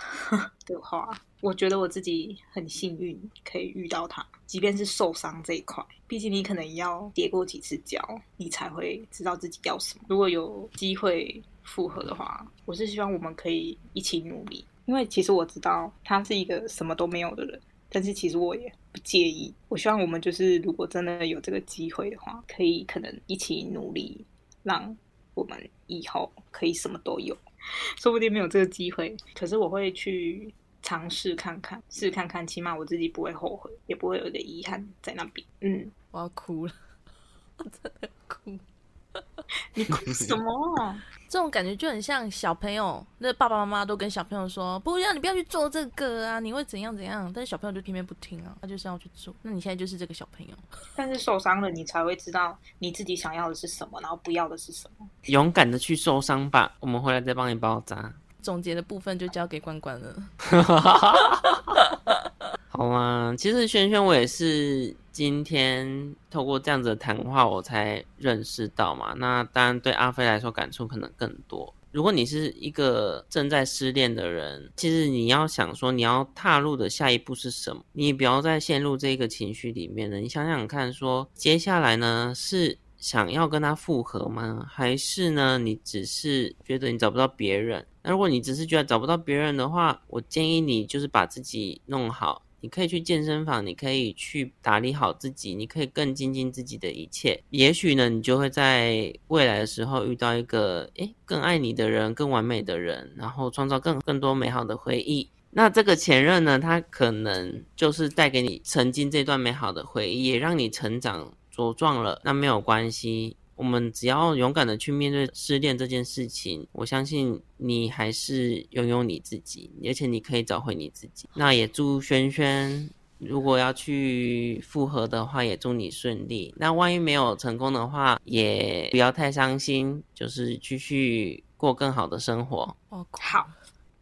的话，我觉得我自己很幸运可以遇到他。即便是受伤这一块，毕竟你可能要跌过几次跤，你才会知道自己要什么。如果有机会复合的话，我是希望我们可以一起努力，因为其实我知道他是一个什么都没有的人。但是其实我也不介意，我希望我们就是如果真的有这个机会的话，可以可能一起努力，让我们以后可以什么都有。说不定没有这个机会，可是我会去尝试看看，试看看，起码我自己不会后悔，也不会有点遗憾在那边。嗯，我要哭了，我真的哭。你哭 什么？这种感觉就很像小朋友，那爸爸妈妈都跟小朋友说：“不要，你不要去做这个啊，你会怎样怎样。”但是小朋友就偏偏不听啊，他就是要去做。那你现在就是这个小朋友，但是受伤了，你才会知道你自己想要的是什么，然后不要的是什么。勇敢的去受伤吧，我们回来再帮你包扎。总结的部分就交给关关了。好啊，其实轩轩我也是今天透过这样子的谈话，我才认识到嘛。那当然对阿飞来说感触可能更多。如果你是一个正在失恋的人，其实你要想说你要踏入的下一步是什么，你不要再陷入这个情绪里面了。你想想看，说接下来呢是想要跟他复合吗？还是呢你只是觉得你找不到别人？那如果你只是觉得找不到别人的话，我建议你就是把自己弄好。你可以去健身房，你可以去打理好自己，你可以更精进自己的一切。也许呢，你就会在未来的时候遇到一个诶更爱你的人，更完美的人，然后创造更更多美好的回忆。那这个前任呢，他可能就是带给你曾经这段美好的回忆，也让你成长茁壮了。那没有关系。我们只要勇敢的去面对失恋这件事情，我相信你还是拥有你自己，而且你可以找回你自己。那也祝轩轩，如果要去复合的话，也祝你顺利。那万一没有成功的话，也不要太伤心，就是继续过更好的生活。哦，好，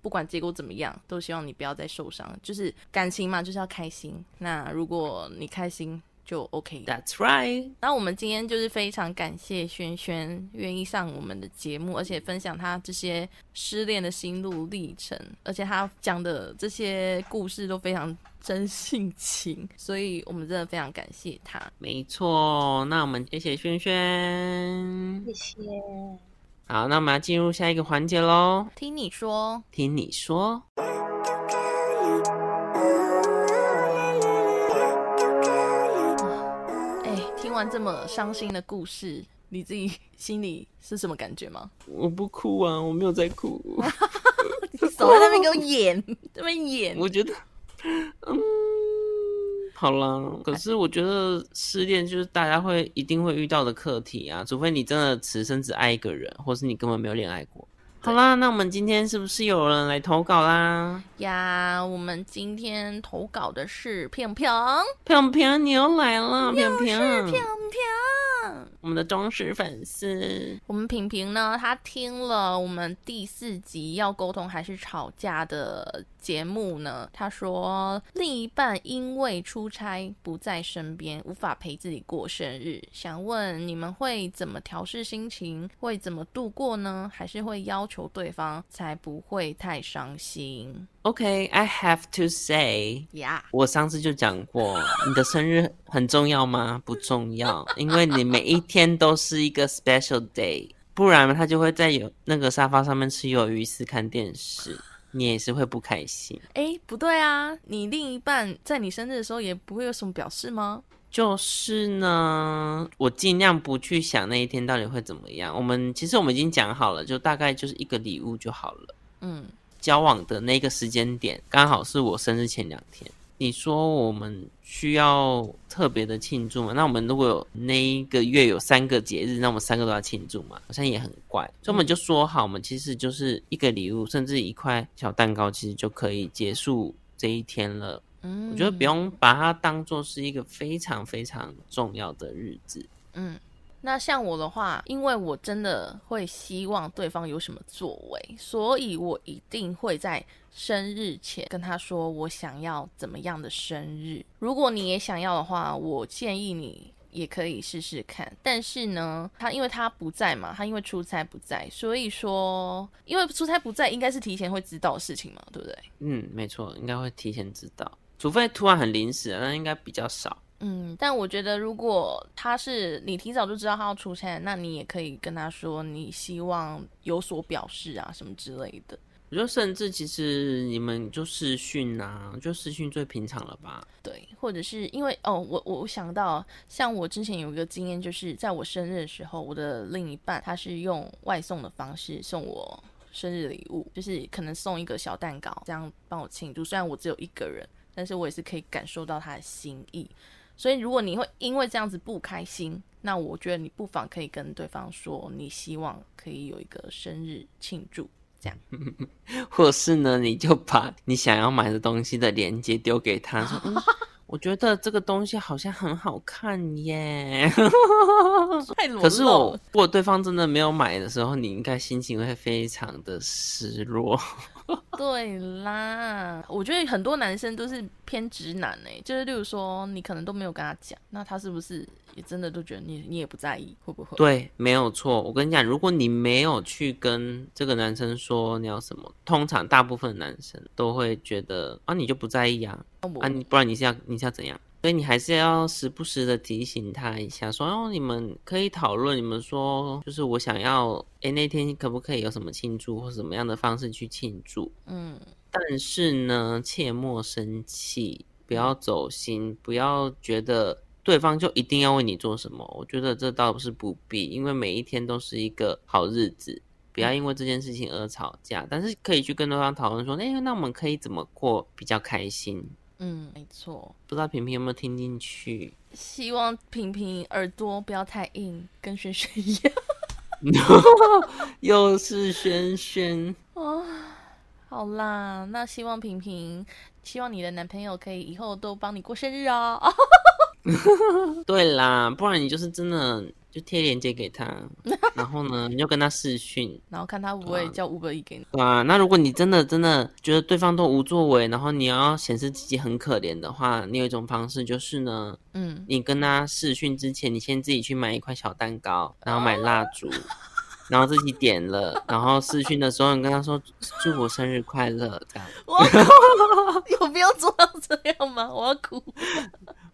不管结果怎么样，都希望你不要再受伤。就是感情嘛，就是要开心。那如果你开心。就 OK。That's right。那我们今天就是非常感谢轩轩愿意上我们的节目，而且分享他这些失恋的心路历程，而且他讲的这些故事都非常真性情，所以我们真的非常感谢他。没错，那我们谢谢轩轩，谢谢。好，那我们要进入下一个环节喽。听你说，听你说。这么伤心的故事，你自己心里是什么感觉吗？我不哭啊，我没有在哭。你手在那边给我演，这边演。我觉得，嗯，好啦。可是我觉得失恋就是大家会一定会遇到的课题啊，除非你真的此生只爱一个人，或是你根本没有恋爱过。好啦，那我们今天是不是有人来投稿啦？呀，我们今天投稿的是平平，平平你又来了，平平，平平。我们的忠实粉丝，我们平平呢？他听了我们第四集要沟通还是吵架的节目呢？他说另一半因为出差不在身边，无法陪自己过生日，想问你们会怎么调试心情？会怎么度过呢？还是会要求对方才不会太伤心？OK，I have to say，呀，我上次就讲过，你的生日很重要吗？不重要，因为你每一天都是一个 special day，不然他就会在有那个沙发上面吃鱿鱼丝看电视，你也是会不开心。哎，不对啊，你另一半在你生日的时候也不会有什么表示吗？就是呢，我尽量不去想那一天到底会怎么样。我们其实我们已经讲好了，就大概就是一个礼物就好了。嗯。交往的那个时间点刚好是我生日前两天，你说我们需要特别的庆祝吗？那我们如果有那一个月有三个节日，那我们三个都要庆祝嘛？好像也很怪，所以我们就说好，我们其实就是一个礼物，甚至一块小蛋糕，其实就可以结束这一天了。嗯，我觉得不用把它当做是一个非常非常重要的日子。嗯，那像我的话，因为我真的会希望对方有什么作为，所以我一定会在生日前跟他说我想要怎么样的生日。如果你也想要的话，我建议你也可以试试看。但是呢，他因为他不在嘛，他因为出差不在，所以说因为出差不在，应该是提前会知道事情嘛，对不对？嗯，没错，应该会提前知道，除非突然很临时，那应该比较少。嗯，但我觉得如果他是你提早就知道他要出差，那你也可以跟他说你希望有所表示啊，什么之类的。我觉得甚至其实你们就视讯啊，就视讯最平常了吧？对，或者是因为哦，我我想到，像我之前有一个经验，就是在我生日的时候，我的另一半他是用外送的方式送我生日礼物，就是可能送一个小蛋糕，这样帮我庆祝。虽然我只有一个人，但是我也是可以感受到他的心意。所以，如果你会因为这样子不开心，那我觉得你不妨可以跟对方说，你希望可以有一个生日庆祝，这样。或是呢，你就把你想要买的东西的链接丢给他，说：“嗯，我觉得这个东西好像很好看耶。可是我，如果对方真的没有买的时候，你应该心情会非常的失落。对啦，我觉得很多男生都是偏直男哎、就是例如说你可能都没有跟他讲，那他是不是也真的都觉得你你也不在意，会不会？对，没有错。我跟你讲，如果你没有去跟这个男生说你要什么，通常大部分男生都会觉得啊，你就不在意啊，啊，你不然你是要你是要怎样？所以你还是要时不时的提醒他一下，说哦，你们可以讨论，你们说就是我想要，诶，那天可不可以有什么庆祝或什么样的方式去庆祝？嗯，但是呢，切莫生气，不要走心，不要觉得对方就一定要为你做什么。我觉得这倒是不必，因为每一天都是一个好日子，不要因为这件事情而吵架。但是可以去跟对方讨论说，哎，那我们可以怎么过比较开心？嗯，没错。不知道平平有没有听进去？希望平平耳朵不要太硬，跟轩轩一样。又是轩轩，哦，好啦，那希望平平，希望你的男朋友可以以后都帮你过生日哦。对啦，不然你就是真的就贴链接给他，然后呢，你就跟他视讯。然后看他会不会叫五百亿给你。对啊，那如果你真的真的觉得对方都无作为，然后你要显示自己很可怜的话，你有一种方式就是呢，嗯，你跟他视讯之前，你先自己去买一块小蛋糕，然后买蜡烛，然后自己点了，然后视讯的时候，你跟他说祝我生日快乐，这样。我有必要做到这样吗？我要哭。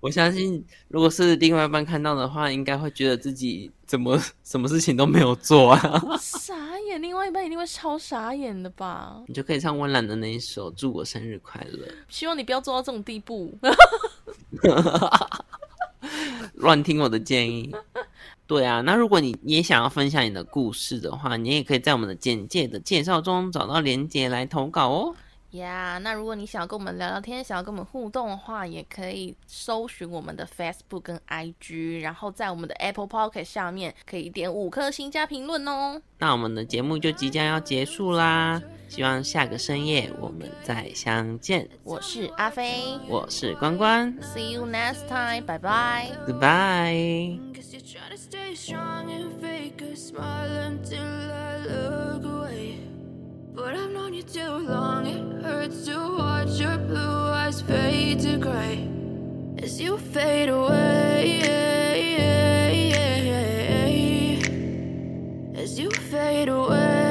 我相信，如果是另外一半看到的话，应该会觉得自己怎么 什么事情都没有做啊。傻眼，另外一半一定会超傻眼的吧？你就可以唱温岚的那一首《祝我生日快乐》。希望你不要做到这种地步。乱听我的建议。对啊，那如果你你也想要分享你的故事的话，你也可以在我们的简介的介绍中找到连接来投稿哦。呀那如果你想要跟我们聊聊天，想要跟我们互动的话，也可以搜寻我们的 Facebook 跟 IG，然后在我们的 Apple Pocket 下面可以点五颗星加评论哦。那我们的节目就即将要结束啦，希望下个深夜我们再相见。我是阿飞我是关关，See you next time，拜拜。，Goodbye。But I've known you too long, it hurts to watch your blue eyes fade to gray as you fade away. As you fade away.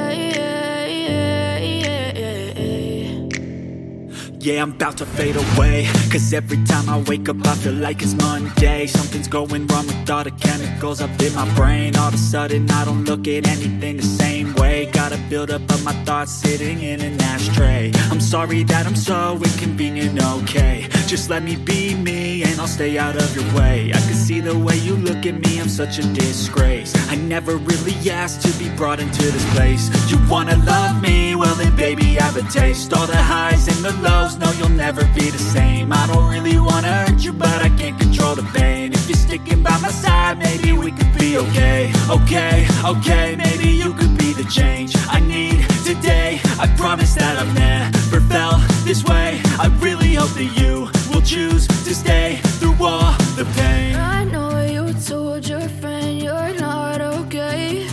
Yeah, I'm about to fade away. Cause every time I wake up, I feel like it's Monday. Something's going wrong with all the chemicals up in my brain. All of a sudden, I don't look at anything the same Gotta build up of my thoughts sitting in an ashtray. I'm sorry that I'm so inconvenient, okay? Just let me be me and and I'll stay out of your way. I can see the way you look at me, I'm such a disgrace. I never really asked to be brought into this place. You wanna love me? Well then, baby, I have a taste. All the highs and the lows, no, you'll never be the same. I don't really wanna hurt you, but I can't control the pain. If you're sticking by my side, maybe we could be okay. Okay, okay, maybe you could be the change I need today. I promise that I've never felt this way. I really hope that you will choose to stay through all the pain. I know you told your friend you're not okay.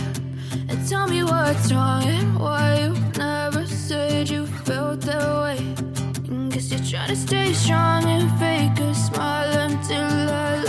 And tell me what's wrong and why you never said you felt that way. And guess you're trying to stay strong and fake a smile until I